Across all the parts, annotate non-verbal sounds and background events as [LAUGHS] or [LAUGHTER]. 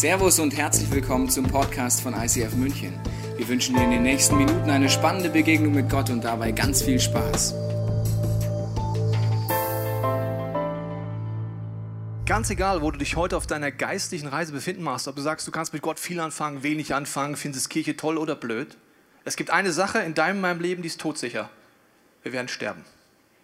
Servus und herzlich willkommen zum Podcast von ICF München. Wir wünschen dir in den nächsten Minuten eine spannende Begegnung mit Gott und dabei ganz viel Spaß. Ganz egal, wo du dich heute auf deiner geistlichen Reise befinden magst, ob du sagst, du kannst mit Gott viel anfangen, wenig anfangen, findest Kirche toll oder blöd. Es gibt eine Sache in deinem meinem Leben, die ist todsicher. Wir werden sterben.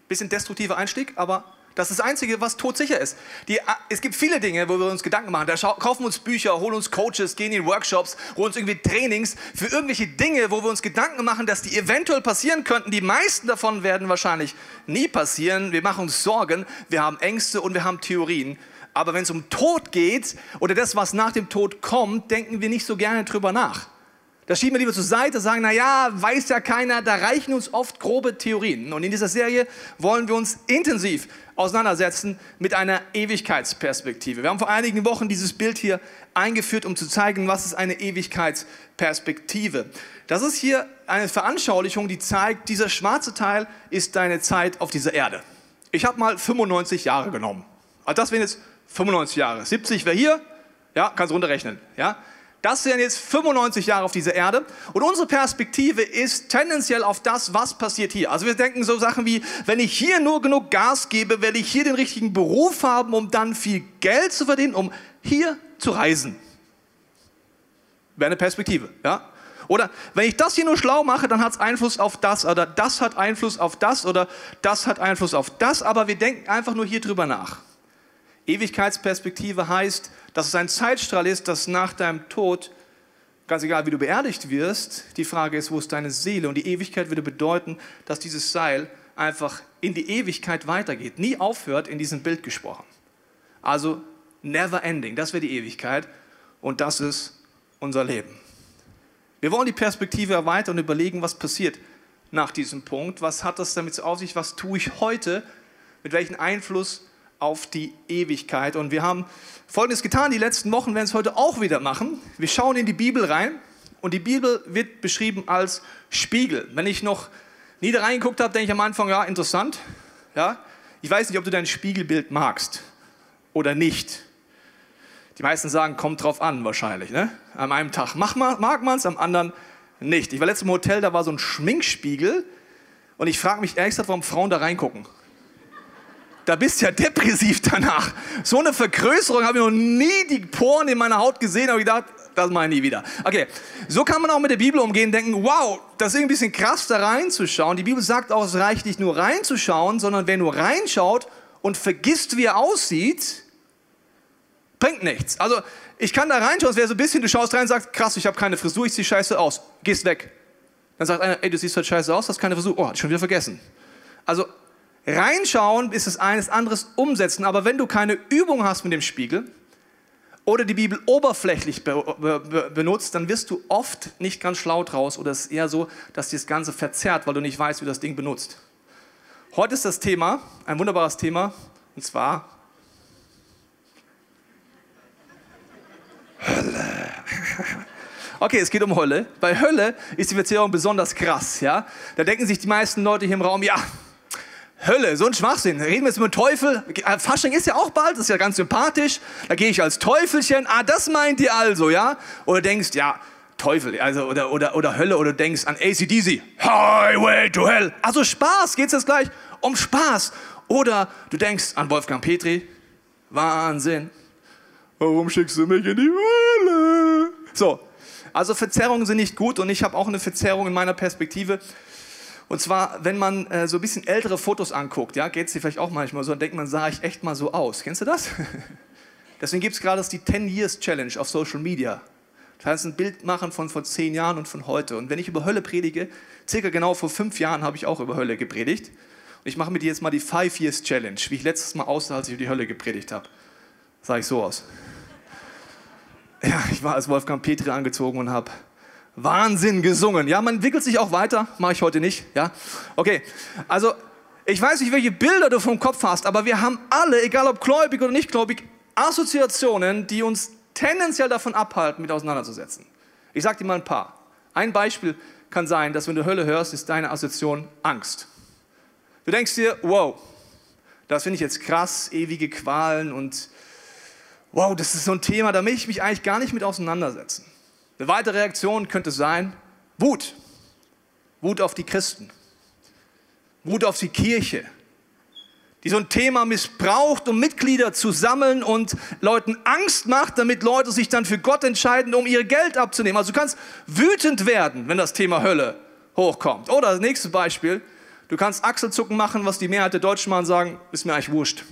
Bisschen destruktiver Einstieg, aber das ist das Einzige, was todsicher ist. Die, es gibt viele Dinge, wo wir uns Gedanken machen. Da kaufen wir uns Bücher, holen uns Coaches, gehen in Workshops, holen uns irgendwie Trainings für irgendwelche Dinge, wo wir uns Gedanken machen, dass die eventuell passieren könnten. Die meisten davon werden wahrscheinlich nie passieren. Wir machen uns Sorgen, wir haben Ängste und wir haben Theorien. Aber wenn es um Tod geht oder das, was nach dem Tod kommt, denken wir nicht so gerne drüber nach. Das schieben wir lieber zur Seite, sagen, na ja, weiß ja keiner, da reichen uns oft grobe Theorien. Und in dieser Serie wollen wir uns intensiv auseinandersetzen mit einer Ewigkeitsperspektive. Wir haben vor einigen Wochen dieses Bild hier eingeführt, um zu zeigen, was ist eine Ewigkeitsperspektive. Das ist hier eine Veranschaulichung, die zeigt, dieser schwarze Teil ist deine Zeit auf dieser Erde. Ich habe mal 95 Jahre genommen. Also das wären jetzt 95 Jahre. 70 wäre hier, ja, kannst runterrechnen, ja. Das sind jetzt 95 Jahre auf dieser Erde und unsere Perspektive ist tendenziell auf das, was passiert hier. Also wir denken so Sachen wie, wenn ich hier nur genug Gas gebe, werde ich hier den richtigen Beruf haben, um dann viel Geld zu verdienen, um hier zu reisen. Wäre eine Perspektive, ja. Oder wenn ich das hier nur schlau mache, dann hat es Einfluss auf das oder das hat Einfluss auf das oder das hat Einfluss auf das, aber wir denken einfach nur hier drüber nach. Ewigkeitsperspektive heißt, dass es ein Zeitstrahl ist, dass nach deinem Tod, ganz egal wie du beerdigt wirst, die Frage ist, wo ist deine Seele? Und die Ewigkeit würde bedeuten, dass dieses Seil einfach in die Ewigkeit weitergeht, nie aufhört, in diesem Bild gesprochen. Also never ending, das wäre die Ewigkeit und das ist unser Leben. Wir wollen die Perspektive erweitern und überlegen, was passiert nach diesem Punkt, was hat das damit auf sich, was tue ich heute, mit welchem Einfluss auf die Ewigkeit. Und wir haben Folgendes getan, die letzten Wochen werden es heute auch wieder machen. Wir schauen in die Bibel rein und die Bibel wird beschrieben als Spiegel. Wenn ich noch nie da reingeguckt habe, denke ich am Anfang, ja, interessant. Ja? Ich weiß nicht, ob du dein Spiegelbild magst oder nicht. Die meisten sagen, kommt drauf an wahrscheinlich. Ne? An einem Tag mag man es, am anderen nicht. Ich war letztes Mal im Hotel, da war so ein Schminkspiegel und ich frage mich ehrlich gesagt, warum Frauen da reingucken da bist du ja depressiv danach. So eine Vergrößerung habe ich noch nie die Poren in meiner Haut gesehen, aber ich dachte, das mache ich nie wieder. Okay, so kann man auch mit der Bibel umgehen, denken, wow, das ist ein bisschen krass, da reinzuschauen. Die Bibel sagt auch, es reicht nicht nur reinzuschauen, sondern wer nur reinschaut und vergisst, wie er aussieht, bringt nichts. Also ich kann da reinschauen, es wäre so ein bisschen, du schaust rein und sagst, krass, ich habe keine Frisur, ich sehe scheiße aus, gehst weg. Dann sagt einer, ey, du siehst halt scheiße aus, hast keine Frisur, oh, schon wieder vergessen. Also Reinschauen ist es eines anderes umsetzen, aber wenn du keine Übung hast mit dem Spiegel oder die Bibel oberflächlich be be benutzt, dann wirst du oft nicht ganz schlau draus oder es ist eher so, dass dir das Ganze verzerrt, weil du nicht weißt, wie du das Ding benutzt. Heute ist das Thema, ein wunderbares Thema, und zwar Hölle. [LAUGHS] Okay, es geht um Hölle. Bei Hölle ist die Verzerrung besonders krass. Ja? Da denken sich die meisten Leute hier im Raum, ja, Hölle, so ein Schwachsinn. Reden wir jetzt mit Teufel. Äh, Fasching ist ja auch bald, ist ja ganz sympathisch. Da gehe ich als Teufelchen. Ah, das meint ihr also, ja? Oder denkst, ja, Teufel, also, oder, oder, oder Hölle, oder denkst an ACDC. Highway to Hell. Also Spaß, geht's jetzt gleich um Spaß. Oder du denkst an Wolfgang Petri. Wahnsinn. Warum schickst du mich in die Hölle? So, also Verzerrungen sind nicht gut und ich habe auch eine Verzerrung in meiner Perspektive. Und zwar, wenn man äh, so ein bisschen ältere Fotos anguckt, ja, geht es dir vielleicht auch manchmal so, dann denkt man, sah ich echt mal so aus. Kennst du das? [LAUGHS] Deswegen gibt es gerade die 10 Years Challenge auf Social Media. Das heißt, ein Bild machen von vor zehn Jahren und von heute. Und wenn ich über Hölle predige, circa genau vor fünf Jahren habe ich auch über Hölle gepredigt. Und ich mache mit dir jetzt mal die 5 Years Challenge, wie ich letztes Mal aussah, als ich über die Hölle gepredigt habe. Sah ich so aus. [LAUGHS] Ja, ich war als Wolfgang Petri angezogen und habe Wahnsinn gesungen. Ja, man entwickelt sich auch weiter, mache ich heute nicht. Ja, okay. Also ich weiß nicht, welche Bilder du vom Kopf hast, aber wir haben alle, egal ob gläubig oder nicht gläubig, Assoziationen, die uns tendenziell davon abhalten, mit auseinanderzusetzen. Ich sage dir mal ein paar. Ein Beispiel kann sein, dass wenn du Hölle hörst, ist deine Assoziation Angst. Du denkst dir, wow, das finde ich jetzt krass, ewige Qualen und wow, das ist so ein Thema, da möchte ich mich eigentlich gar nicht mit auseinandersetzen. Eine weitere Reaktion könnte sein, Wut. Wut auf die Christen. Wut auf die Kirche die so ein Thema missbraucht, um Mitglieder zu sammeln und Leuten Angst macht, damit Leute sich dann für Gott entscheiden, um ihr Geld abzunehmen. Also du kannst wütend werden, wenn das Thema Hölle hochkommt. Oder das nächste Beispiel, du kannst Achselzucken machen, was die Mehrheit der Deutschen machen, sagen, ist mir eigentlich wurscht.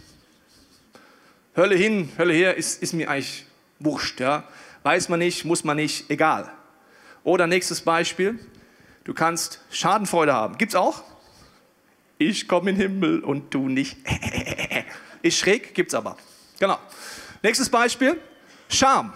Hölle hin, Hölle her, ist, ist mir eigentlich wurscht. Ja? Weiß man nicht, muss man nicht, egal. Oder nächstes Beispiel, du kannst Schadenfreude haben. Gibt's auch? Ich komme in den Himmel und du nicht. [LAUGHS] Ist schräg, gibt's aber. Genau. Nächstes Beispiel: Scham.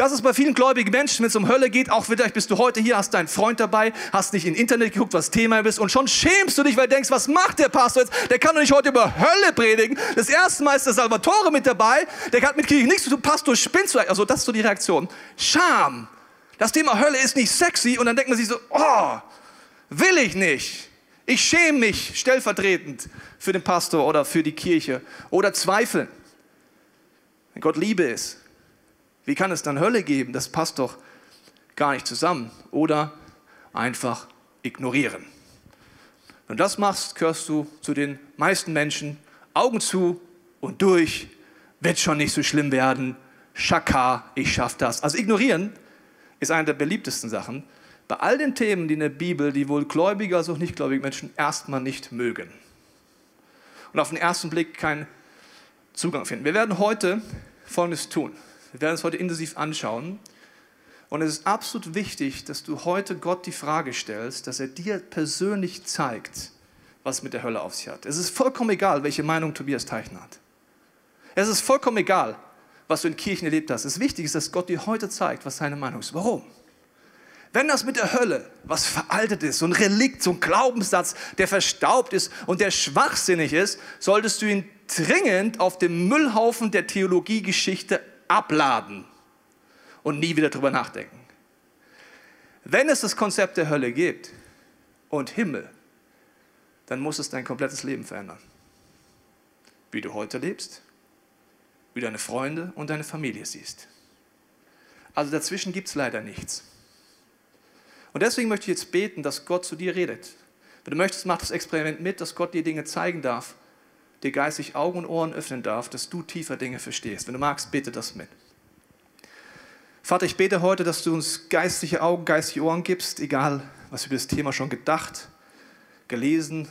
Das ist bei vielen gläubigen Menschen, wenn es um Hölle geht, auch vielleicht bist du heute hier, hast deinen Freund dabei, hast nicht in Internet geguckt, was Thema ist und schon schämst du dich, weil du denkst, was macht der Pastor jetzt? Der kann doch nicht heute über Hölle predigen. Das erste Mal ist der Salvatore mit dabei, der hat mit Kirche nichts zu tun, Pastor, spinnst du? Also das ist so die Reaktion. Scham. Das Thema Hölle ist nicht sexy und dann denkt man sich so, oh, will ich nicht. Ich schäme mich stellvertretend für den Pastor oder für die Kirche oder zweifeln. Wenn Gott Liebe ist, wie kann es dann Hölle geben? Das passt doch gar nicht zusammen. Oder einfach ignorieren. Wenn du das machst, gehörst du zu den meisten Menschen. Augen zu und durch, wird schon nicht so schlimm werden. Schaka, ich schaff das. Also ignorieren ist eine der beliebtesten Sachen bei all den Themen, die in der Bibel die wohl gläubige als auch nicht gläubige Menschen erstmal nicht mögen und auf den ersten Blick keinen Zugang finden. Wir werden heute Folgendes tun. Wir werden es heute intensiv anschauen. Und es ist absolut wichtig, dass du heute Gott die Frage stellst, dass er dir persönlich zeigt, was mit der Hölle auf sich hat. Es ist vollkommen egal, welche Meinung Tobias Teichner hat. Es ist vollkommen egal, was du in Kirchen erlebt hast. Es wichtig ist, dass Gott dir heute zeigt, was seine Meinung ist. Warum? Wenn das mit der Hölle was veraltet ist, so ein Relikt, so ein Glaubenssatz, der verstaubt ist und der schwachsinnig ist, solltest du ihn dringend auf dem Müllhaufen der Theologiegeschichte abladen und nie wieder drüber nachdenken. Wenn es das Konzept der Hölle gibt und Himmel, dann muss es dein komplettes Leben verändern. Wie du heute lebst, wie deine Freunde und deine Familie siehst. Also dazwischen gibt es leider nichts. Und deswegen möchte ich jetzt beten, dass Gott zu dir redet. Wenn du möchtest, mach das Experiment mit, dass Gott dir Dinge zeigen darf, dir geistig Augen und Ohren öffnen darf, dass du tiefer Dinge verstehst. Wenn du magst, bete das mit. Vater, ich bete heute, dass du uns geistliche Augen, geistige Ohren gibst, egal was wir über das Thema schon gedacht, gelesen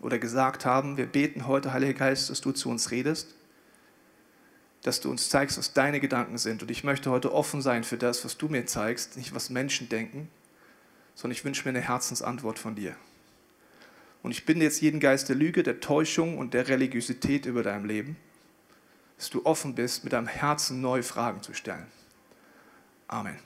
oder gesagt haben. Wir beten heute, Heiliger Geist, dass du zu uns redest, dass du uns zeigst, was deine Gedanken sind. Und ich möchte heute offen sein für das, was du mir zeigst, nicht was Menschen denken, sondern ich wünsche mir eine Herzensantwort von dir. Und ich binde jetzt jeden Geist der Lüge, der Täuschung und der Religiosität über deinem Leben, dass du offen bist, mit deinem Herzen neue Fragen zu stellen. Amen.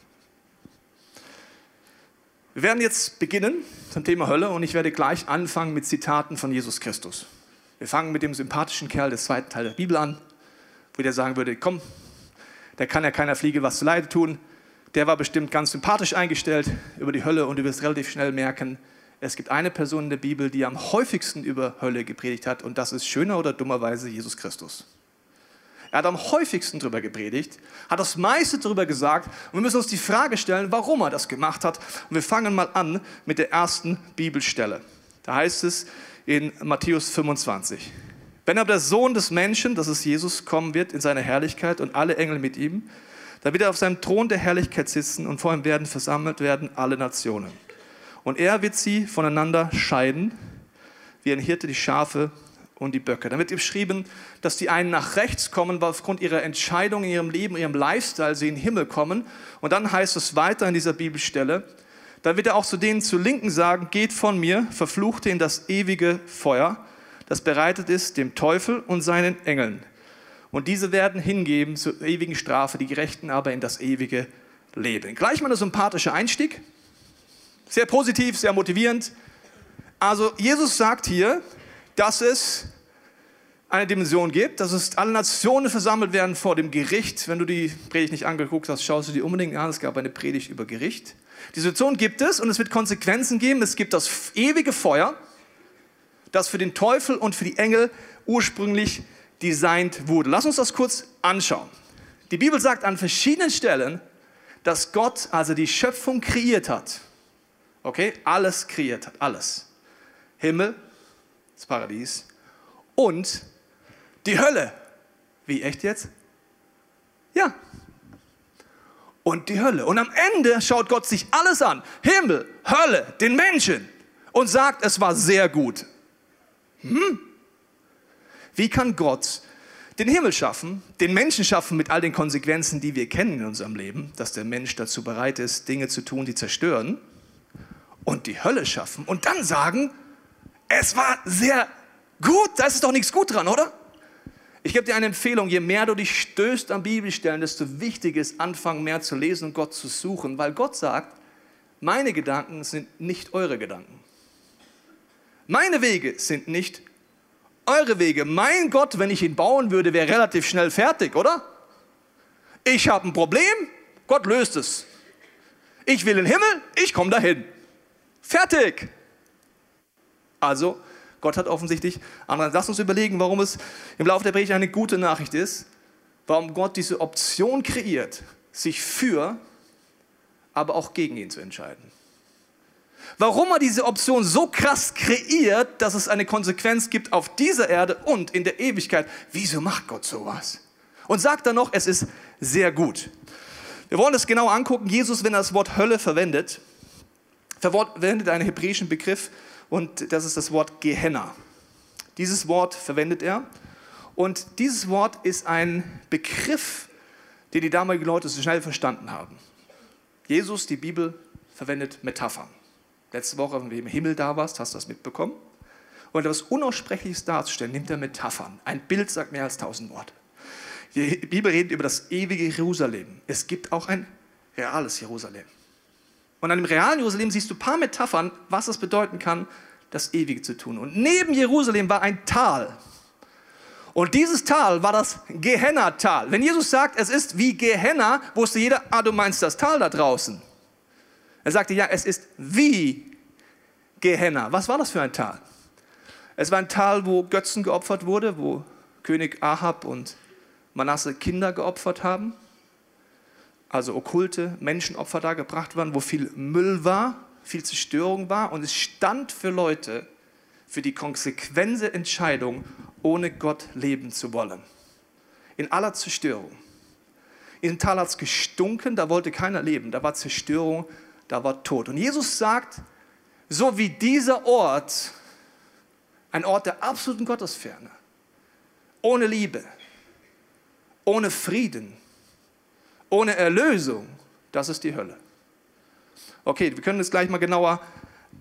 Wir werden jetzt beginnen zum Thema Hölle und ich werde gleich anfangen mit Zitaten von Jesus Christus. Wir fangen mit dem sympathischen Kerl des zweiten Teils der Bibel an, wo der sagen würde, komm, da kann ja keiner Fliege was zu Leide tun, der war bestimmt ganz sympathisch eingestellt über die Hölle und du wirst relativ schnell merken, es gibt eine Person in der Bibel, die am häufigsten über Hölle gepredigt hat und das ist schöner oder dummerweise Jesus Christus. Er hat am häufigsten darüber gepredigt, hat das meiste darüber gesagt und wir müssen uns die Frage stellen, warum er das gemacht hat. Und wir fangen mal an mit der ersten Bibelstelle. Da heißt es in Matthäus 25. Wenn aber der Sohn des Menschen, das ist Jesus, kommen wird in seiner Herrlichkeit und alle Engel mit ihm, da wird er auf seinem Thron der Herrlichkeit sitzen und vor ihm werden versammelt werden alle Nationen. Und er wird sie voneinander scheiden, wie ein Hirte die Schafe und die Böcke. Dann wird beschrieben, dass die einen nach rechts kommen, weil aufgrund ihrer Entscheidung in ihrem Leben, ihrem Lifestyle sie in den Himmel kommen. Und dann heißt es weiter in dieser Bibelstelle, dann wird er auch zu denen zu Linken sagen, geht von mir, Verfluchte in das ewige Feuer, das bereitet ist dem Teufel und seinen Engeln. Und diese werden hingeben zur ewigen Strafe, die Gerechten aber in das ewige Leben. Gleich mal ein sympathischer Einstieg. Sehr positiv, sehr motivierend. Also Jesus sagt hier, dass es eine Dimension gibt, dass es alle Nationen versammelt werden vor dem Gericht. Wenn du die Predigt nicht angeguckt hast, schaust du die unbedingt an. Es gab eine Predigt über Gericht. Die Situation gibt es und es wird Konsequenzen geben. Es gibt das ewige Feuer, das für den Teufel und für die Engel ursprünglich designt wurde. Lass uns das kurz anschauen. Die Bibel sagt an verschiedenen Stellen, dass Gott also die Schöpfung kreiert hat. Okay, alles kreiert hat, alles. Himmel, das Paradies und die Hölle. Wie echt jetzt? Ja. Und die Hölle. Und am Ende schaut Gott sich alles an. Himmel, Hölle, den Menschen. Und sagt, es war sehr gut. Hm? Wie kann Gott den Himmel schaffen, den Menschen schaffen mit all den Konsequenzen, die wir kennen in unserem Leben, dass der Mensch dazu bereit ist, Dinge zu tun, die zerstören, und die Hölle schaffen und dann sagen, es war sehr gut, da ist doch nichts gut dran, oder? Ich gebe dir eine Empfehlung, je mehr du dich stößt an Bibelstellen, desto wichtiger ist, anfangen mehr zu lesen und Gott zu suchen, weil Gott sagt, meine Gedanken sind nicht eure Gedanken. Meine Wege sind nicht eure Wege. Mein Gott, wenn ich ihn bauen würde, wäre relativ schnell fertig, oder? Ich habe ein Problem, Gott löst es. Ich will in den Himmel, ich komme dahin. Fertig. Also, Gott hat offensichtlich andere. Lass uns überlegen, warum es im Laufe der Predigt eine gute Nachricht ist, warum Gott diese Option kreiert, sich für, aber auch gegen ihn zu entscheiden. Warum er diese Option so krass kreiert, dass es eine Konsequenz gibt auf dieser Erde und in der Ewigkeit. Wieso macht Gott sowas? Und sagt dann noch, es ist sehr gut. Wir wollen das genau angucken. Jesus, wenn er das Wort Hölle verwendet, verwendet einen hebräischen Begriff, und das ist das Wort Gehenna. Dieses Wort verwendet er und dieses Wort ist ein Begriff, den die damaligen Leute so schnell verstanden haben. Jesus, die Bibel, verwendet Metaphern. Letzte Woche, wenn du im Himmel da warst, hast du das mitbekommen. Und etwas Unaussprechliches darzustellen, nimmt er Metaphern. Ein Bild sagt mehr als tausend Worte. Die Bibel redet über das ewige Jerusalem. Es gibt auch ein reales Jerusalem. Und an dem realen Jerusalem siehst du ein paar Metaphern, was es bedeuten kann, das Ewige zu tun. Und neben Jerusalem war ein Tal. Und dieses Tal war das Gehenna-Tal. Wenn Jesus sagt, es ist wie Gehenna, wusste jeder, ah, du meinst das Tal da draußen. Er sagte, ja, es ist wie Gehenna. Was war das für ein Tal? Es war ein Tal, wo Götzen geopfert wurde, wo König Ahab und Manasse Kinder geopfert haben also okkulte Menschenopfer da gebracht waren, wo viel Müll war, viel Zerstörung war und es stand für Leute für die konsequente Entscheidung, ohne Gott leben zu wollen. In aller Zerstörung. In Tal hat es gestunken, da wollte keiner leben, da war Zerstörung, da war Tod. Und Jesus sagt, so wie dieser Ort, ein Ort der absoluten Gottesferne, ohne Liebe, ohne Frieden, ohne Erlösung, das ist die Hölle. Okay, wir können das gleich mal genauer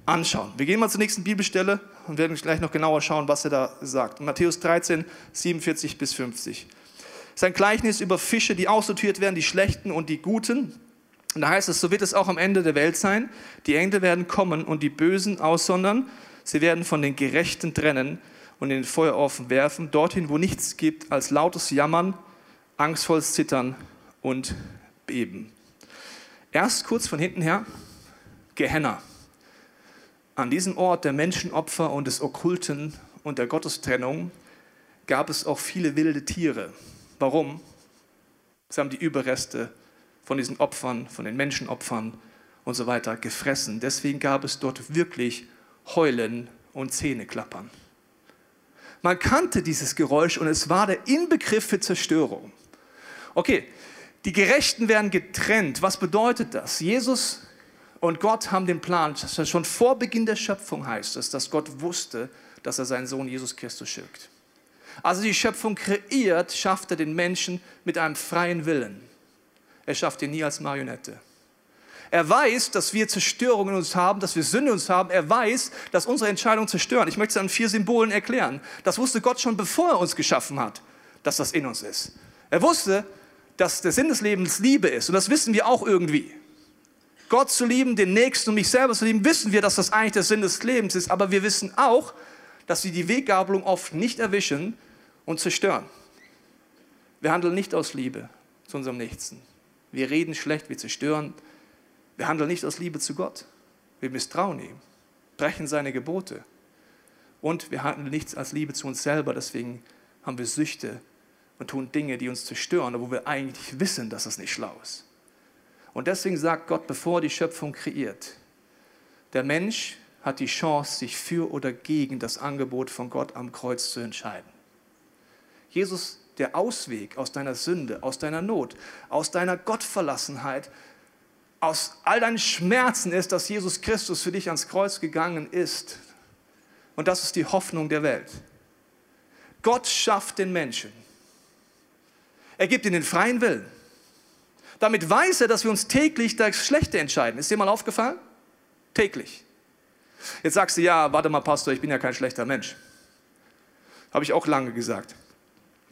anschauen. Wir gehen mal zur nächsten Bibelstelle und werden gleich noch genauer schauen, was er da sagt. Matthäus 13, 47 bis 50. Sein Gleichnis über Fische, die aussortiert werden, die schlechten und die guten. Und da heißt es, so wird es auch am Ende der Welt sein. Die Engel werden kommen und die Bösen aussondern. Sie werden von den Gerechten trennen und in den Feuerofen werfen, dorthin, wo nichts gibt als lautes Jammern, angstvolles Zittern und beben. Erst kurz von hinten her, Gehenna. An diesem Ort der Menschenopfer und des Okkulten und der Gottestrennung gab es auch viele wilde Tiere. Warum? Sie haben die Überreste von diesen Opfern, von den Menschenopfern und so weiter gefressen. Deswegen gab es dort wirklich Heulen und Zähneklappern. Man kannte dieses Geräusch und es war der Inbegriff für Zerstörung. Okay, die Gerechten werden getrennt. Was bedeutet das? Jesus und Gott haben den Plan, schon vor Beginn der Schöpfung heißt es, dass Gott wusste, dass er seinen Sohn Jesus Christus schickt. Also die Schöpfung kreiert, schafft er den Menschen mit einem freien Willen. Er schafft ihn nie als Marionette. Er weiß, dass wir Zerstörung in uns haben, dass wir Sünde in uns haben. Er weiß, dass unsere Entscheidungen zerstören. Ich möchte es an vier Symbolen erklären. Das wusste Gott schon, bevor er uns geschaffen hat, dass das in uns ist. Er wusste, dass der Sinn des Lebens Liebe ist. Und das wissen wir auch irgendwie. Gott zu lieben, den Nächsten und mich selber zu lieben, wissen wir, dass das eigentlich der Sinn des Lebens ist. Aber wir wissen auch, dass wir die Weggabelung oft nicht erwischen und zerstören. Wir handeln nicht aus Liebe zu unserem Nächsten. Wir reden schlecht, wir zerstören. Wir handeln nicht aus Liebe zu Gott. Wir misstrauen ihm, brechen seine Gebote. Und wir handeln nichts als Liebe zu uns selber. Deswegen haben wir Süchte und tun Dinge, die uns zerstören, obwohl wir eigentlich wissen, dass das nicht schlau ist. Und deswegen sagt Gott, bevor die Schöpfung kreiert, der Mensch hat die Chance, sich für oder gegen das Angebot von Gott am Kreuz zu entscheiden. Jesus, der Ausweg aus deiner Sünde, aus deiner Not, aus deiner Gottverlassenheit, aus all deinen Schmerzen ist, dass Jesus Christus für dich ans Kreuz gegangen ist. Und das ist die Hoffnung der Welt. Gott schafft den Menschen. Er gibt ihnen den freien Willen. Damit weiß er, dass wir uns täglich das Schlechte entscheiden. Ist dir mal aufgefallen? Täglich. Jetzt sagst du, ja, warte mal, Pastor, ich bin ja kein schlechter Mensch. Habe ich auch lange gesagt.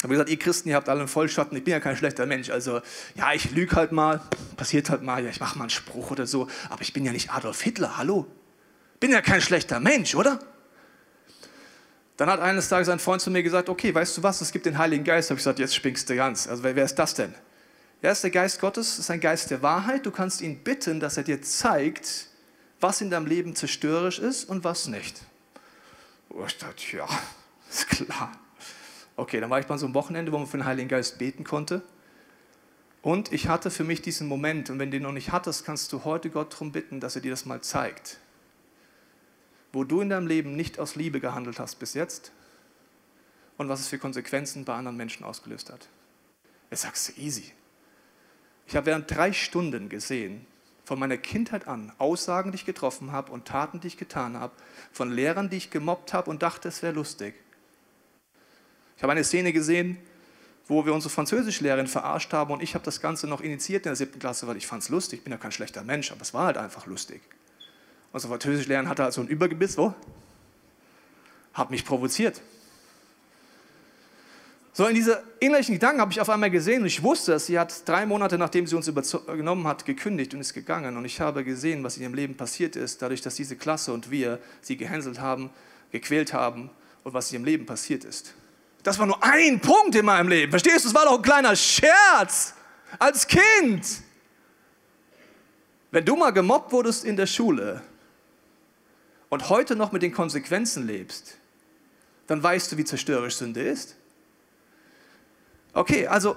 Aber gesagt, ihr Christen, ihr habt alle einen Vollschatten, ich bin ja kein schlechter Mensch. Also, ja, ich lüge halt mal, passiert halt mal, ja, ich mache mal einen Spruch oder so, aber ich bin ja nicht Adolf Hitler, hallo? Bin ja kein schlechter Mensch, oder? Dann hat eines Tages ein Freund zu mir gesagt, okay, weißt du was, es gibt den Heiligen Geist. Habe ich gesagt, jetzt spinkst du ganz. Also, wer, wer ist das denn? Ja, ist der Geist Gottes, ist ein Geist der Wahrheit. Du kannst ihn bitten, dass er dir zeigt, was in deinem Leben zerstörerisch ist und was nicht. Oh, ich dachte, ja, [LAUGHS] ist klar. Okay, dann war ich mal so ein Wochenende, wo man für den Heiligen Geist beten konnte. Und ich hatte für mich diesen Moment, und wenn du ihn noch nicht hattest, kannst du heute Gott darum bitten, dass er dir das mal zeigt. Wo du in deinem Leben nicht aus Liebe gehandelt hast bis jetzt und was es für Konsequenzen bei anderen Menschen ausgelöst hat. Ich sag's easy. Ich habe während drei Stunden gesehen, von meiner Kindheit an Aussagen, die ich getroffen habe und Taten, die ich getan habe, von Lehrern, die ich gemobbt habe und dachte, es wäre lustig. Ich habe eine Szene gesehen, wo wir unsere Französischlehrerin verarscht haben und ich habe das Ganze noch initiiert in der siebten Klasse, weil ich fand es lustig. Ich bin ja kein schlechter Mensch, aber es war halt einfach lustig. Unsere Französischlehrerin hatte halt so ein Übergebiss, wo? Hat mich provoziert. So in diese innerlichen Gedanken habe ich auf einmal gesehen und ich wusste es, sie hat drei Monate nachdem sie uns übernommen hat, gekündigt und ist gegangen. Und ich habe gesehen, was in ihrem Leben passiert ist, dadurch, dass diese Klasse und wir sie gehänselt haben, gequält haben und was in ihrem Leben passiert ist. Das war nur ein Punkt in meinem Leben. Verstehst du? Es war doch ein kleiner Scherz als Kind. Wenn du mal gemobbt wurdest in der Schule und heute noch mit den Konsequenzen lebst, dann weißt du, wie zerstörerisch Sünde ist. Okay, also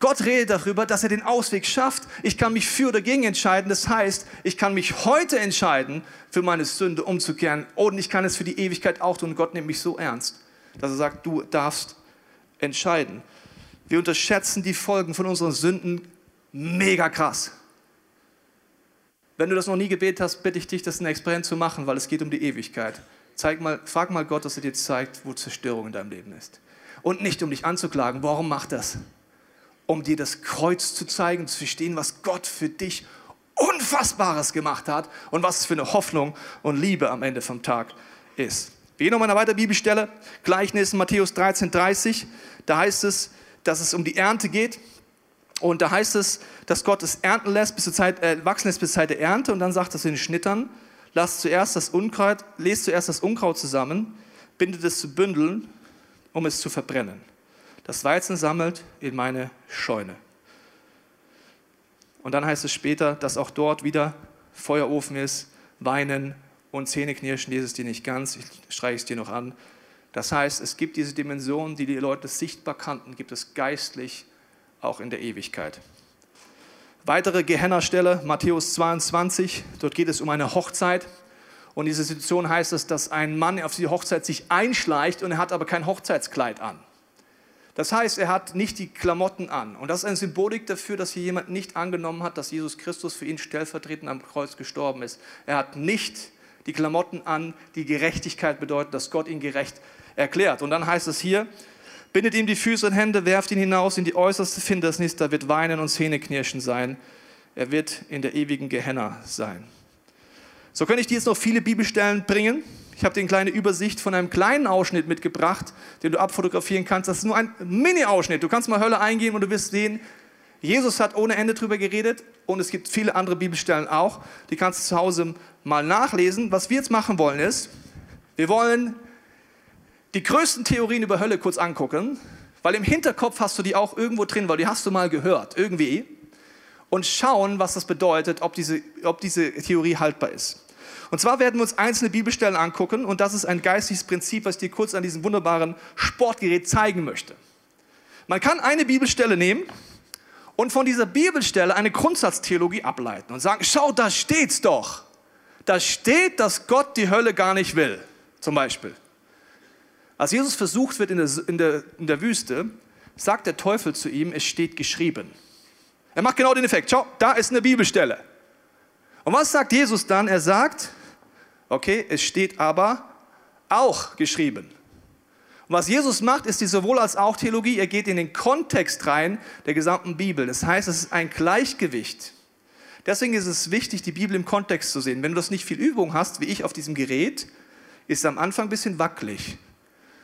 Gott redet darüber, dass er den Ausweg schafft. Ich kann mich für oder gegen entscheiden. Das heißt, ich kann mich heute entscheiden, für meine Sünde umzukehren. Und ich kann es für die Ewigkeit auch tun. Gott nimmt mich so ernst, dass er sagt, du darfst entscheiden. Wir unterschätzen die Folgen von unseren Sünden mega krass. Wenn du das noch nie gebetet hast, bitte ich dich, das ein Experiment zu machen, weil es geht um die Ewigkeit. Zeig mal, frag mal Gott, dass er dir zeigt, wo Zerstörung in deinem Leben ist. Und nicht, um dich anzuklagen. Warum macht das? Um dir das Kreuz zu zeigen, zu verstehen, was Gott für dich Unfassbares gemacht hat und was es für eine Hoffnung und Liebe am Ende vom Tag ist. Wir gehen nochmal eine weitere Bibelstelle, Gleichnis Matthäus 13, 30. Da heißt es, dass es um die Ernte geht. Und da heißt es, dass Gott es ernten lässt, bis zur Zeit, äh, wachsen lässt bis zur Zeit der Ernte. Und dann sagt es den Schnittern, lasst zuerst das Unkraut, lest zuerst das Unkraut zusammen, bindet es zu Bündeln um es zu verbrennen. Das Weizen sammelt in meine Scheune. Und dann heißt es später, dass auch dort wieder Feuerofen ist, Weinen und Zähneknirschen, dieses dir nicht ganz, ich streiche es dir noch an. Das heißt, es gibt diese Dimension, die die Leute sichtbar kannten, gibt es geistlich auch in der Ewigkeit. Weitere Gehennerstelle, Matthäus 22, dort geht es um eine Hochzeit. Und in dieser Situation heißt es, dass ein Mann auf die Hochzeit sich einschleicht und er hat aber kein Hochzeitskleid an. Das heißt, er hat nicht die Klamotten an. Und das ist eine Symbolik dafür, dass hier jemand nicht angenommen hat, dass Jesus Christus für ihn stellvertretend am Kreuz gestorben ist. Er hat nicht die Klamotten an, die Gerechtigkeit bedeuten, dass Gott ihn gerecht erklärt. Und dann heißt es hier, bindet ihm die Füße und Hände, werft ihn hinaus in die äußerste Finsternis, da wird Weinen und Zähneknirschen sein. Er wird in der ewigen Gehenna sein. So könnte ich dir jetzt noch viele Bibelstellen bringen. Ich habe dir eine kleine Übersicht von einem kleinen Ausschnitt mitgebracht, den du abfotografieren kannst. Das ist nur ein Mini-Ausschnitt. Du kannst mal Hölle eingehen und du wirst sehen, Jesus hat ohne Ende darüber geredet und es gibt viele andere Bibelstellen auch. Die kannst du zu Hause mal nachlesen. Was wir jetzt machen wollen ist, wir wollen die größten Theorien über Hölle kurz angucken, weil im Hinterkopf hast du die auch irgendwo drin, weil die hast du mal gehört, irgendwie. Und schauen, was das bedeutet, ob diese, ob diese Theorie haltbar ist. Und zwar werden wir uns einzelne Bibelstellen angucken und das ist ein geistliches Prinzip, was ich dir kurz an diesem wunderbaren Sportgerät zeigen möchte. Man kann eine Bibelstelle nehmen und von dieser Bibelstelle eine Grundsatztheologie ableiten und sagen, schau, da steht's doch. Da steht, dass Gott die Hölle gar nicht will, zum Beispiel. Als Jesus versucht wird in der, in der, in der Wüste, sagt der Teufel zu ihm, es steht geschrieben. Er macht genau den Effekt. Schau, da ist eine Bibelstelle. Und was sagt Jesus dann? Er sagt, okay, es steht aber auch geschrieben. Und was Jesus macht, ist die sowohl als auch Theologie. Er geht in den Kontext rein der gesamten Bibel. Das heißt, es ist ein Gleichgewicht. Deswegen ist es wichtig, die Bibel im Kontext zu sehen. Wenn du das nicht viel Übung hast, wie ich auf diesem Gerät, ist es am Anfang ein bisschen wackelig.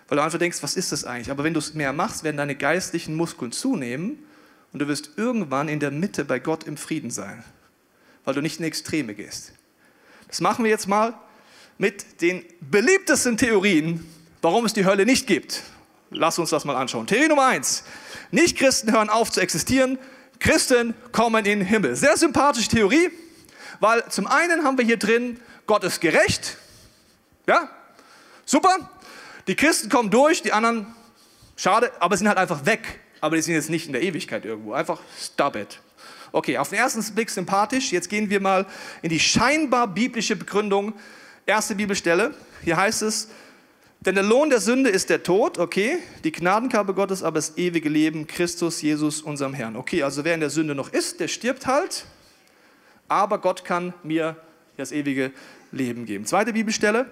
Weil du einfach denkst, was ist das eigentlich? Aber wenn du es mehr machst, werden deine geistlichen Muskeln zunehmen und du wirst irgendwann in der Mitte bei Gott im Frieden sein, weil du nicht in Extreme gehst. Das machen wir jetzt mal mit den beliebtesten Theorien, warum es die Hölle nicht gibt. Lass uns das mal anschauen. Theorie Nummer eins. Nicht-Christen hören auf zu existieren, Christen kommen in den Himmel. Sehr sympathische Theorie, weil zum einen haben wir hier drin, Gott ist gerecht. Ja, super. Die Christen kommen durch, die anderen, schade, aber sind halt einfach weg. Aber die sind jetzt nicht in der Ewigkeit irgendwo. Einfach stop it. Okay, auf den ersten Blick sympathisch. Jetzt gehen wir mal in die scheinbar biblische Begründung. Erste Bibelstelle. Hier heißt es, denn der Lohn der Sünde ist der Tod, okay. Die Gnadengabe Gottes aber das ewige Leben, Christus Jesus, unserem Herrn. Okay, also wer in der Sünde noch ist, der stirbt halt. Aber Gott kann mir das ewige Leben geben. Zweite Bibelstelle.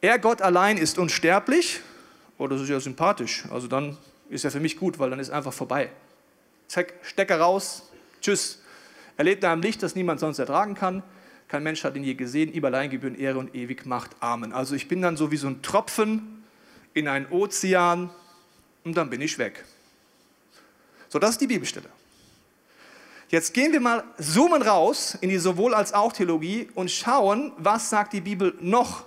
Er, Gott allein, ist unsterblich. Oh, das ist ja sympathisch. Also dann ist ja für mich gut, weil dann ist einfach vorbei. Zack, Stecker raus, tschüss. Er lebt in einem Licht, das niemand sonst ertragen kann. Kein Mensch hat ihn je gesehen. Ihm allein gebühren Ehre und ewig Macht. Amen. Also ich bin dann so wie so ein Tropfen in einen Ozean und dann bin ich weg. So, das ist die Bibelstelle. Jetzt gehen wir mal, zoomen raus in die sowohl als auch Theologie und schauen, was sagt die Bibel noch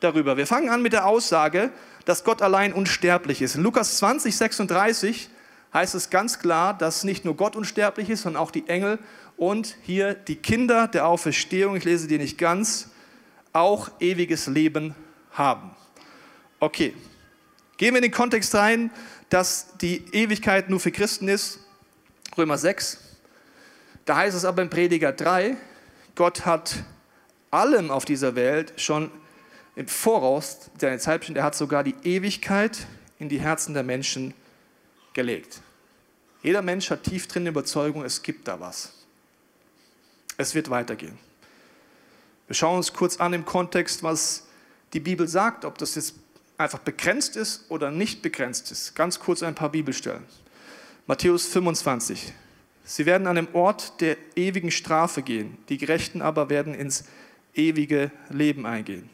darüber. Wir fangen an mit der Aussage, dass Gott allein unsterblich ist. In Lukas 20, 36 heißt es ganz klar, dass nicht nur Gott unsterblich ist, sondern auch die Engel und hier die Kinder der Auferstehung, ich lese die nicht ganz, auch ewiges Leben haben. Okay, gehen wir in den Kontext rein, dass die Ewigkeit nur für Christen ist. Römer 6. Da heißt es aber im Prediger 3, Gott hat allem auf dieser Welt schon im Voraus seine Zeit bestimmt. Er hat sogar die Ewigkeit in die Herzen der Menschen gelegt. Jeder Mensch hat tief drin die Überzeugung, es gibt da was. Es wird weitergehen. Wir schauen uns kurz an im Kontext, was die Bibel sagt, ob das jetzt einfach begrenzt ist oder nicht begrenzt ist. Ganz kurz ein paar Bibelstellen. Matthäus 25. Sie werden an dem Ort der ewigen Strafe gehen, die Gerechten aber werden ins ewige Leben eingehen.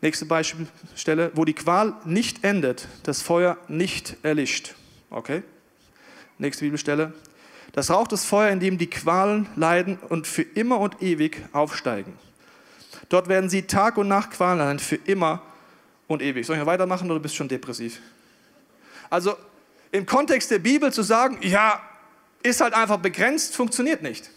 Nächste Beispielstelle, wo die Qual nicht endet, das Feuer nicht erlischt. Okay? Nächste Bibelstelle. Das raucht das Feuer, in dem die Qualen leiden und für immer und ewig aufsteigen. Dort werden sie Tag und Nacht Qualen leiden, für immer und ewig. Soll ich noch weitermachen oder bist du schon depressiv? Also im Kontext der Bibel zu sagen, ja, ist halt einfach begrenzt, funktioniert nicht.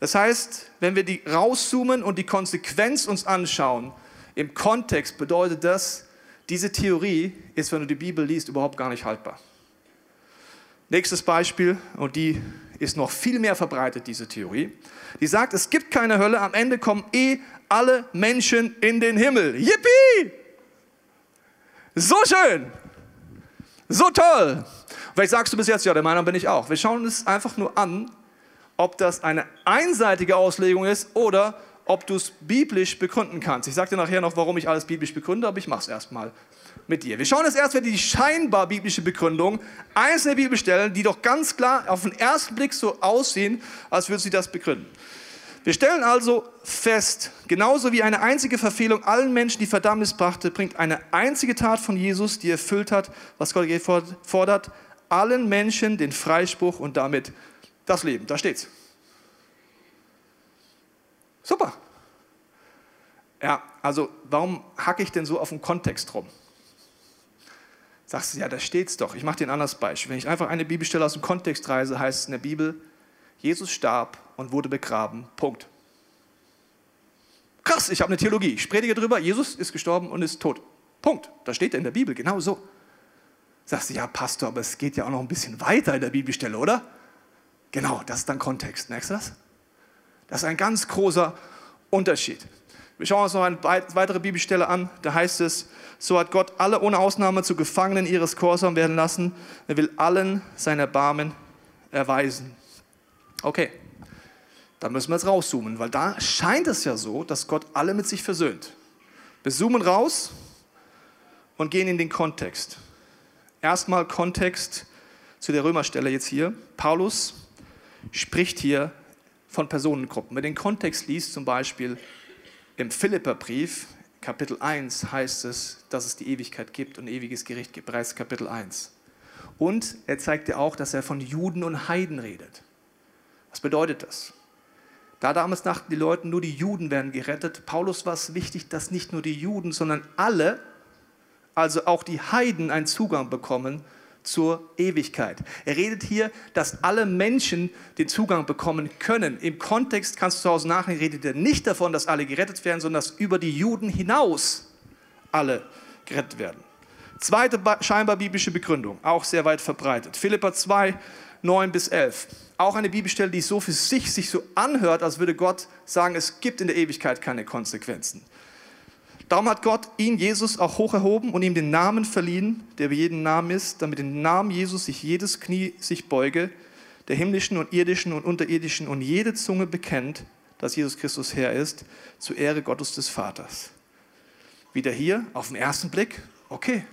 Das heißt, wenn wir die rauszoomen und die Konsequenz uns anschauen, im Kontext bedeutet das, diese Theorie ist, wenn du die Bibel liest, überhaupt gar nicht haltbar. Nächstes Beispiel, und die ist noch viel mehr verbreitet, diese Theorie. Die sagt, es gibt keine Hölle, am Ende kommen eh alle Menschen in den Himmel. Yippie! So schön! So toll! Vielleicht sagst du bis jetzt, ja, der Meinung bin ich auch. Wir schauen uns einfach nur an, ob das eine einseitige Auslegung ist oder ob du es biblisch begründen kannst. Ich sage dir nachher noch, warum ich alles biblisch begründe, aber ich mache es erstmal mit dir. Wir schauen jetzt erstmal die scheinbar biblische Begründung, einzelne Bibelstellen, die doch ganz klar auf den ersten Blick so aussehen, als würde sie das begründen. Wir stellen also fest, genauso wie eine einzige Verfehlung allen Menschen die Verdammnis brachte, bringt eine einzige Tat von Jesus, die erfüllt hat, was Gott fordert, allen Menschen den Freispruch und damit das Leben. Da steht's. Super. Ja, also warum hacke ich denn so auf den Kontext rum? Sagst du, ja, da steht's doch. Ich mache dir ein anderes Beispiel. Wenn ich einfach eine Bibelstelle aus dem Kontext reise, heißt es in der Bibel, Jesus starb und wurde begraben. Punkt. Krass, ich habe eine Theologie. Ich predige darüber, Jesus ist gestorben und ist tot. Punkt. Das steht in der Bibel, genau so. Sagst du, ja, Pastor, aber es geht ja auch noch ein bisschen weiter in der Bibelstelle, oder? Genau, das ist dann Kontext. Merkst du das? Das ist ein ganz großer Unterschied. Wir schauen uns noch eine weitere Bibelstelle an. Da heißt es, so hat Gott alle ohne Ausnahme zu Gefangenen ihres Gehorsam werden lassen. Er will allen sein Erbarmen erweisen. Okay, dann müssen wir jetzt rauszoomen, weil da scheint es ja so, dass Gott alle mit sich versöhnt. Wir zoomen raus und gehen in den Kontext. Erstmal Kontext zu der Römerstelle jetzt hier. Paulus spricht hier von Personengruppen. Wenn du den Kontext liest, zum Beispiel im Philipperbrief, Kapitel 1, heißt es, dass es die Ewigkeit gibt und ewiges Gericht gibt, bereits Kapitel 1. Und er zeigt dir auch, dass er von Juden und Heiden redet. Was bedeutet das? Da damals dachten die Leute, nur die Juden werden gerettet. Paulus war es wichtig, dass nicht nur die Juden, sondern alle, also auch die Heiden, einen Zugang bekommen zur Ewigkeit. Er redet hier, dass alle Menschen den Zugang bekommen können. Im Kontext kannst du zu Hause nachlesen, redet er nicht davon, dass alle gerettet werden, sondern dass über die Juden hinaus alle gerettet werden. Zweite scheinbar biblische Begründung, auch sehr weit verbreitet. Philippa 2, 9 bis 11. Auch eine Bibelstelle, die so für sich sich so anhört, als würde Gott sagen, es gibt in der Ewigkeit keine Konsequenzen. Darum hat Gott ihn, Jesus, auch hoch erhoben und ihm den Namen verliehen, der wie jeden Namen ist, damit den Namen Jesus sich jedes Knie sich beuge, der himmlischen und irdischen und unterirdischen und jede Zunge bekennt, dass Jesus Christus Herr ist, zur Ehre Gottes des Vaters. Wieder hier auf den ersten Blick, okay.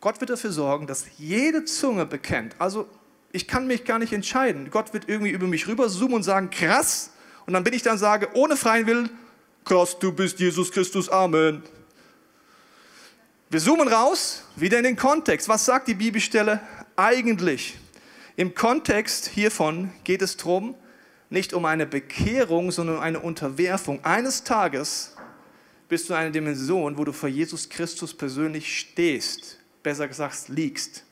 Gott wird dafür sorgen, dass jede Zunge bekennt. Also ich kann mich gar nicht entscheiden. Gott wird irgendwie über mich rüber zoomen und sagen, krass. Und dann bin ich dann sage, ohne freien Willen, krass, du bist Jesus Christus, Amen. Wir zoomen raus, wieder in den Kontext. Was sagt die Bibelstelle eigentlich? Im Kontext hiervon geht es darum, nicht um eine Bekehrung, sondern um eine Unterwerfung. Eines Tages bist du in einer Dimension, wo du vor Jesus Christus persönlich stehst, besser gesagt liegst,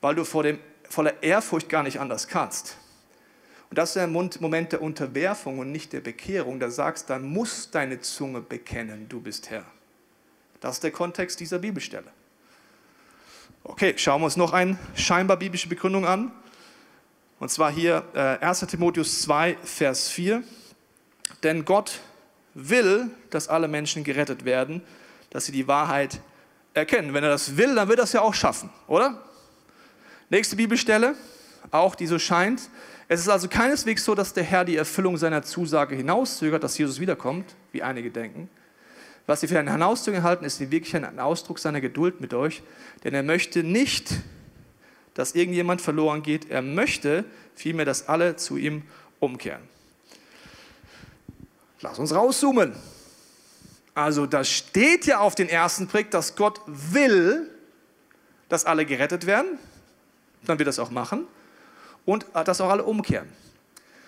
weil du vor dem, voller Ehrfurcht gar nicht anders kannst. Und das ist der Moment der Unterwerfung und nicht der Bekehrung. Da sagst, dann muss deine Zunge bekennen, du bist Herr. Das ist der Kontext dieser Bibelstelle. Okay, schauen wir uns noch eine scheinbar biblische Begründung an. Und zwar hier äh, 1 Timotheus 2, Vers 4. Denn Gott will, dass alle Menschen gerettet werden, dass sie die Wahrheit erkennen. Wenn er das will, dann wird er es ja auch schaffen, oder? Nächste Bibelstelle, auch die so scheint. Es ist also keineswegs so, dass der Herr die Erfüllung seiner Zusage hinauszögert, dass Jesus wiederkommt, wie einige denken. Was sie für eine Hinauszögerung halten, ist wirklich ein Ausdruck seiner Geduld mit euch, denn er möchte nicht, dass irgendjemand verloren geht. Er möchte vielmehr, dass alle zu ihm umkehren. Lass uns rauszoomen. Also, da steht ja auf den ersten Blick, dass Gott will, dass alle gerettet werden. Dann wird er das auch machen und dass auch alle umkehren.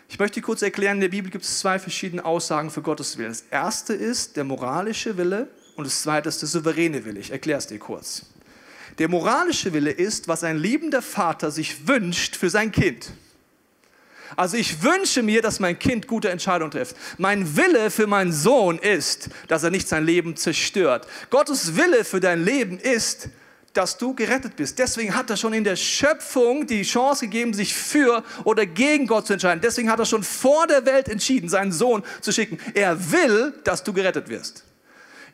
Ich möchte kurz erklären, in der Bibel gibt es zwei verschiedene Aussagen für Gottes Willen. Das erste ist der moralische Wille und das zweite ist der souveräne Wille. Ich erkläre es dir kurz. Der moralische Wille ist, was ein liebender Vater sich wünscht für sein Kind. Also ich wünsche mir, dass mein Kind gute Entscheidungen trifft. Mein Wille für meinen Sohn ist, dass er nicht sein Leben zerstört. Gottes Wille für dein Leben ist, dass du gerettet bist. Deswegen hat er schon in der Schöpfung die Chance gegeben, sich für oder gegen Gott zu entscheiden. Deswegen hat er schon vor der Welt entschieden, seinen Sohn zu schicken. Er will, dass du gerettet wirst.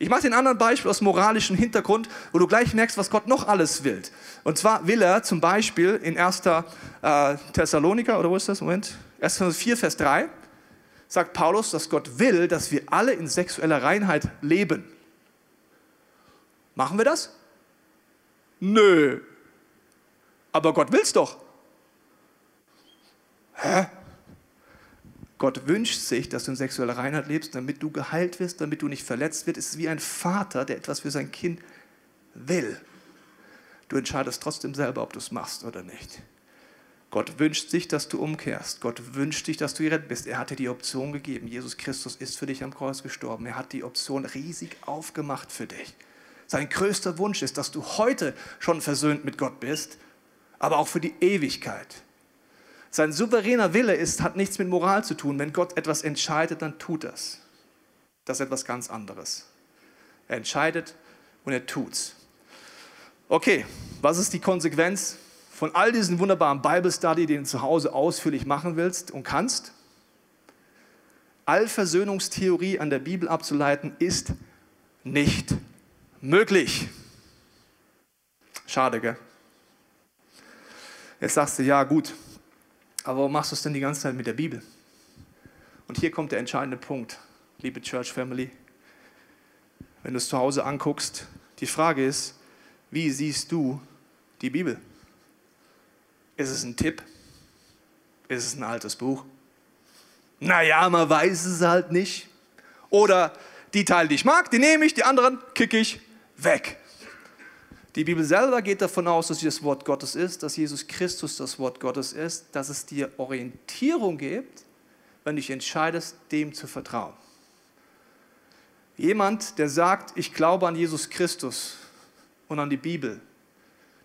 Ich mache den anderen Beispiel aus moralischem Hintergrund, wo du gleich merkst, was Gott noch alles will. Und zwar will er zum Beispiel in 1. Äh, Thessaloniker, oder wo ist das? Moment. 1. 4, Vers 3, sagt Paulus, dass Gott will, dass wir alle in sexueller Reinheit leben. Machen wir das? Nö. Aber Gott will's doch. Hä? Gott wünscht sich, dass du in sexueller Reinheit lebst, damit du geheilt wirst, damit du nicht verletzt wirst. Es ist wie ein Vater, der etwas für sein Kind will. Du entscheidest trotzdem selber, ob du es machst oder nicht. Gott wünscht sich, dass du umkehrst. Gott wünscht dich, dass du gerettet bist. Er hat dir die Option gegeben. Jesus Christus ist für dich am Kreuz gestorben. Er hat die Option riesig aufgemacht für dich. Sein größter Wunsch ist, dass du heute schon versöhnt mit Gott bist, aber auch für die Ewigkeit. Sein souveräner Wille ist, hat nichts mit Moral zu tun. Wenn Gott etwas entscheidet, dann tut das. Das ist etwas ganz anderes. Er entscheidet und er tut's. Okay, was ist die Konsequenz von all diesen wunderbaren Bible Study, den du zu Hause ausführlich machen willst und kannst? Allversöhnungstheorie an der Bibel abzuleiten ist nicht möglich. Schade, gell? Jetzt sagst du, ja gut, aber warum machst du es denn die ganze Zeit mit der Bibel? Und hier kommt der entscheidende Punkt, liebe Church Family. Wenn du es zu Hause anguckst, die Frage ist, wie siehst du die Bibel? Ist es ein Tipp? Ist es ein altes Buch? Naja, man weiß es halt nicht. Oder die Teile, die ich mag, die nehme ich, die anderen kicke ich weg. Die Bibel selber geht davon aus, dass sie das Wort Gottes ist, dass Jesus Christus das Wort Gottes ist, dass es dir Orientierung gibt, wenn du dich entscheidest, dem zu vertrauen. Jemand, der sagt, ich glaube an Jesus Christus und an die Bibel,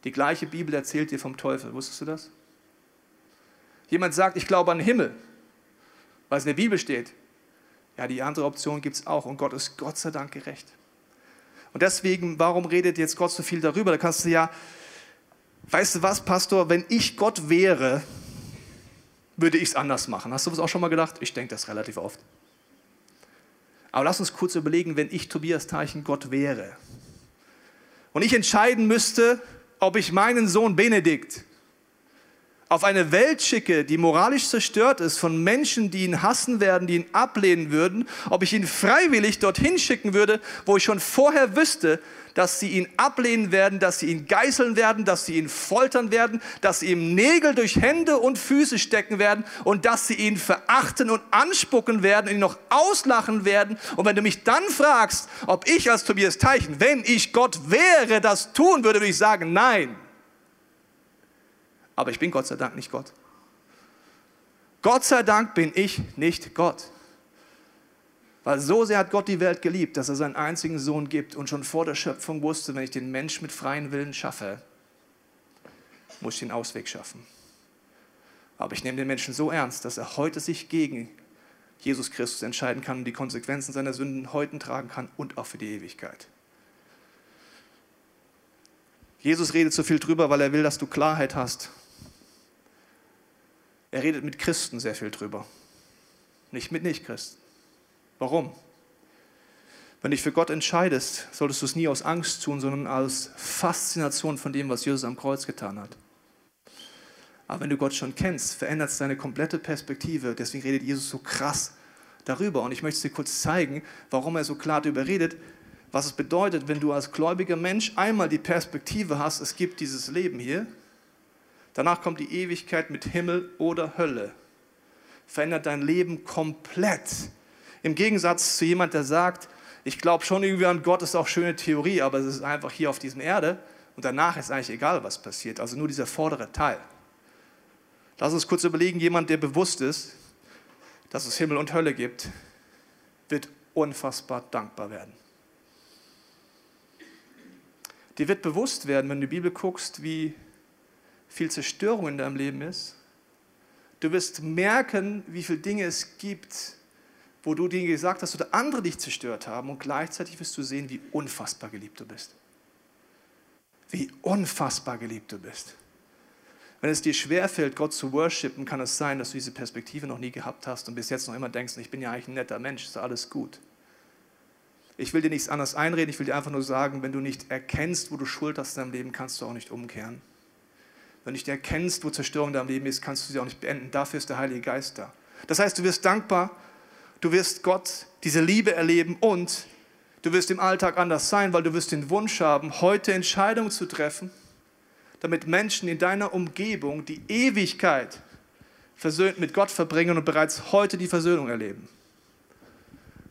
die gleiche Bibel erzählt dir vom Teufel. Wusstest du das? Jemand sagt, ich glaube an den Himmel, weil es in der Bibel steht. Ja, die andere Option gibt es auch und Gott ist Gott sei Dank gerecht. Und deswegen, warum redet jetzt Gott so viel darüber? Da kannst du ja, weißt du was, Pastor, wenn ich Gott wäre, würde ich es anders machen. Hast du das auch schon mal gedacht? Ich denke das relativ oft. Aber lass uns kurz überlegen, wenn ich Tobias Teichen Gott wäre und ich entscheiden müsste, ob ich meinen Sohn Benedikt auf eine Welt schicke, die moralisch zerstört ist von Menschen, die ihn hassen werden, die ihn ablehnen würden, ob ich ihn freiwillig dorthin schicken würde, wo ich schon vorher wüsste, dass sie ihn ablehnen werden, dass sie ihn geißeln werden, dass sie ihn foltern werden, dass sie ihm Nägel durch Hände und Füße stecken werden und dass sie ihn verachten und anspucken werden und ihn noch auslachen werden. Und wenn du mich dann fragst, ob ich als Tobias Teichen, wenn ich Gott wäre, das tun würde, würde ich sagen, nein. Aber ich bin Gott sei Dank nicht Gott. Gott sei Dank bin ich nicht Gott. Weil so sehr hat Gott die Welt geliebt, dass er seinen einzigen Sohn gibt und schon vor der Schöpfung wusste, wenn ich den Mensch mit freien Willen schaffe, muss ich den Ausweg schaffen. Aber ich nehme den Menschen so ernst, dass er heute sich gegen Jesus Christus entscheiden kann und die Konsequenzen seiner Sünden heute tragen kann und auch für die Ewigkeit. Jesus redet so viel drüber, weil er will, dass du Klarheit hast er redet mit Christen sehr viel drüber, nicht mit Nichtchristen. Warum? Wenn du dich für Gott entscheidest, solltest du es nie aus Angst tun, sondern aus Faszination von dem, was Jesus am Kreuz getan hat. Aber wenn du Gott schon kennst, verändert es deine komplette Perspektive. Deswegen redet Jesus so krass darüber. Und ich möchte dir kurz zeigen, warum er so klar darüber redet, was es bedeutet, wenn du als gläubiger Mensch einmal die Perspektive hast, es gibt dieses Leben hier Danach kommt die Ewigkeit mit Himmel oder Hölle. Verändert dein Leben komplett. Im Gegensatz zu jemand, der sagt, ich glaube schon irgendwie an Gott, ist auch schöne Theorie, aber es ist einfach hier auf diesem Erde und danach ist eigentlich egal, was passiert. Also nur dieser vordere Teil. Lass uns kurz überlegen, jemand, der bewusst ist, dass es Himmel und Hölle gibt, wird unfassbar dankbar werden. Dir wird bewusst werden, wenn du die Bibel guckst, wie viel Zerstörung in deinem Leben ist. Du wirst merken, wie viele Dinge es gibt, wo du Dinge gesagt hast oder andere dich zerstört haben und gleichzeitig wirst du sehen, wie unfassbar geliebt du bist. Wie unfassbar geliebt du bist. Wenn es dir schwerfällt, Gott zu worshipen, kann es sein, dass du diese Perspektive noch nie gehabt hast und bis jetzt noch immer denkst, ich bin ja eigentlich ein netter Mensch, ist alles gut. Ich will dir nichts anderes einreden, ich will dir einfach nur sagen, wenn du nicht erkennst, wo du Schuld hast in deinem Leben, kannst du auch nicht umkehren. Wenn du nicht erkennst, wo Zerstörung in deinem Leben ist, kannst du sie auch nicht beenden. Dafür ist der Heilige Geist da. Das heißt, du wirst dankbar, du wirst Gott diese Liebe erleben und du wirst im Alltag anders sein, weil du wirst den Wunsch haben, heute Entscheidungen zu treffen, damit Menschen in deiner Umgebung die Ewigkeit versöhnt mit Gott verbringen und bereits heute die Versöhnung erleben.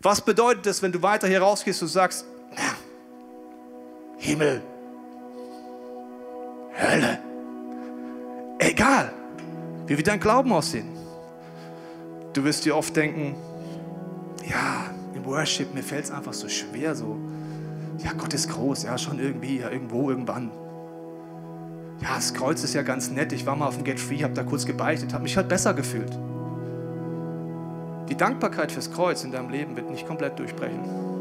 Was bedeutet es, wenn du weiter hier rausgehst und sagst, Himmel, Hölle? Egal, wie wird dein Glauben aussehen? Du wirst dir oft denken, ja, im Worship, mir fällt es einfach so schwer, so, ja, Gott ist groß, ja, schon irgendwie, ja, irgendwo, irgendwann. Ja, das Kreuz ist ja ganz nett, ich war mal auf dem Get Free, habe da kurz gebeichtet, habe mich halt besser gefühlt. Die Dankbarkeit fürs Kreuz in deinem Leben wird nicht komplett durchbrechen.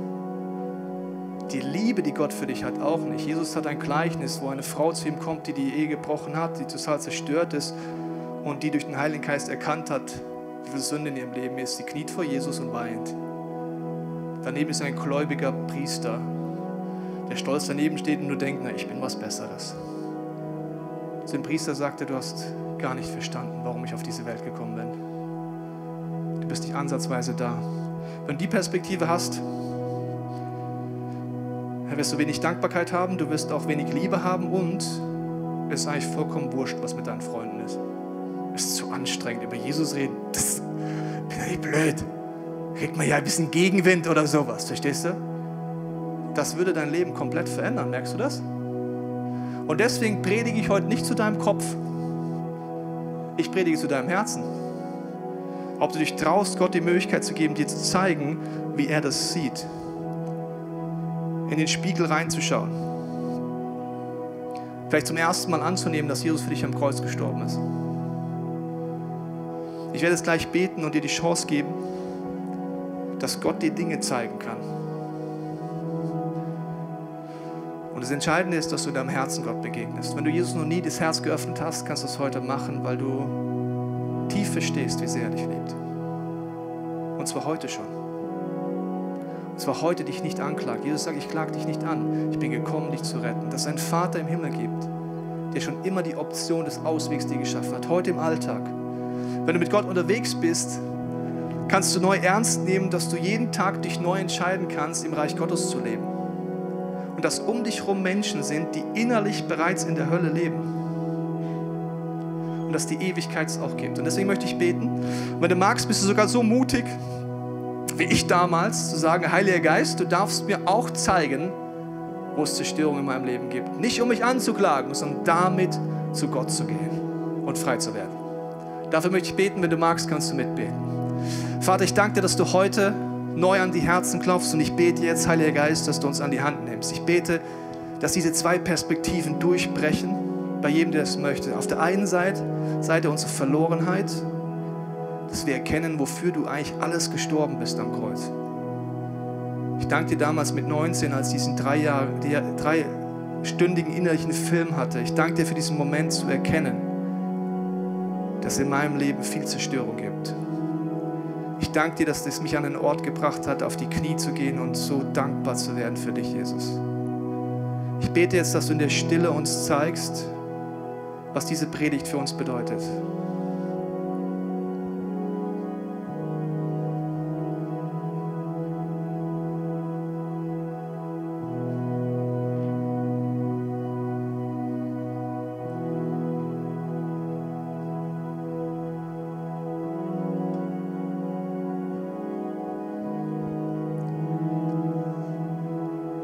Die Liebe, die Gott für dich hat, auch nicht. Jesus hat ein Gleichnis, wo eine Frau zu ihm kommt, die die Ehe gebrochen hat, die total zerstört ist und die durch den Heiligen Geist erkannt hat, wie viel Sünde in ihrem Leben ist. Sie kniet vor Jesus und weint. Daneben ist ein gläubiger Priester, der stolz daneben steht und nur denkt, na, ich bin was Besseres. Zu dem Priester sagte, du hast gar nicht verstanden, warum ich auf diese Welt gekommen bin. Du bist nicht ansatzweise da. Wenn du die Perspektive hast, dann wirst du wenig Dankbarkeit haben, du wirst auch wenig Liebe haben und es ist eigentlich vollkommen wurscht, was mit deinen Freunden ist. Es ist zu anstrengend, über Jesus reden. Das ja nicht blöd. Kriegt man ja ein bisschen Gegenwind oder sowas, verstehst du? Das würde dein Leben komplett verändern, merkst du das? Und deswegen predige ich heute nicht zu deinem Kopf. Ich predige zu deinem Herzen. Ob du dich traust, Gott die Möglichkeit zu geben, dir zu zeigen, wie er das sieht. In den Spiegel reinzuschauen. Vielleicht zum ersten Mal anzunehmen, dass Jesus für dich am Kreuz gestorben ist. Ich werde es gleich beten und dir die Chance geben, dass Gott dir Dinge zeigen kann. Und das Entscheidende ist, dass du deinem Herzen Gott begegnest. Wenn du Jesus noch nie das Herz geöffnet hast, kannst du es heute machen, weil du tief verstehst, wie sehr er dich liebt. Und zwar heute schon. Zwar heute dich nicht anklagt. Jesus sagt, ich klage dich nicht an. Ich bin gekommen, dich zu retten. Dass einen Vater im Himmel gibt, der schon immer die Option des Auswegs dir geschaffen hat. Heute im Alltag. Wenn du mit Gott unterwegs bist, kannst du neu ernst nehmen, dass du jeden Tag dich neu entscheiden kannst, im Reich Gottes zu leben und dass um dich herum Menschen sind, die innerlich bereits in der Hölle leben. Und dass die Ewigkeit es auch gibt. Und deswegen möchte ich beten. Und wenn du magst, bist du sogar so mutig, wie ich damals, zu sagen, Heiliger Geist, du darfst mir auch zeigen, wo es Zerstörung in meinem Leben gibt. Nicht um mich anzuklagen, sondern damit zu Gott zu gehen und frei zu werden. Dafür möchte ich beten, wenn du magst, kannst du mitbeten. Vater, ich danke dir, dass du heute neu an die Herzen klopfst. Und ich bete jetzt, Heiliger Geist, dass du uns an die Hand nimmst. Ich bete, dass diese zwei Perspektiven durchbrechen bei jedem, der es möchte. Auf der einen Seite, Seite unsere Verlorenheit, dass wir erkennen, wofür du eigentlich alles gestorben bist am Kreuz. Ich danke dir damals mit 19, als ich diesen drei, Jahre, dreistündigen innerlichen Film hatte. Ich danke dir für diesen Moment zu erkennen, dass es in meinem Leben viel Zerstörung gibt. Ich danke dir, dass das mich an einen Ort gebracht hat, auf die Knie zu gehen und so dankbar zu werden für dich, Jesus. Ich bete jetzt, dass du in der Stille uns zeigst, was diese Predigt für uns bedeutet.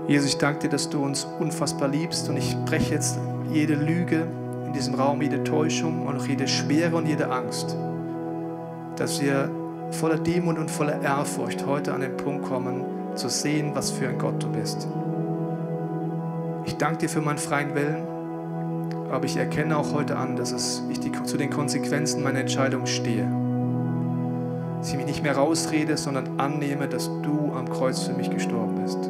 Jesus, ich danke dir, dass du uns unfassbar liebst und ich breche jetzt jede Lüge in diesem Raum, jede Täuschung und auch jede Schwere und jede Angst, dass wir voller Demut und voller Ehrfurcht heute an den Punkt kommen, zu sehen, was für ein Gott du bist. Ich danke dir für meinen freien Willen, aber ich erkenne auch heute an, dass ich die, zu den Konsequenzen meiner Entscheidung stehe. Dass ich mich nicht mehr rausrede, sondern annehme, dass du am Kreuz für mich gestorben bist.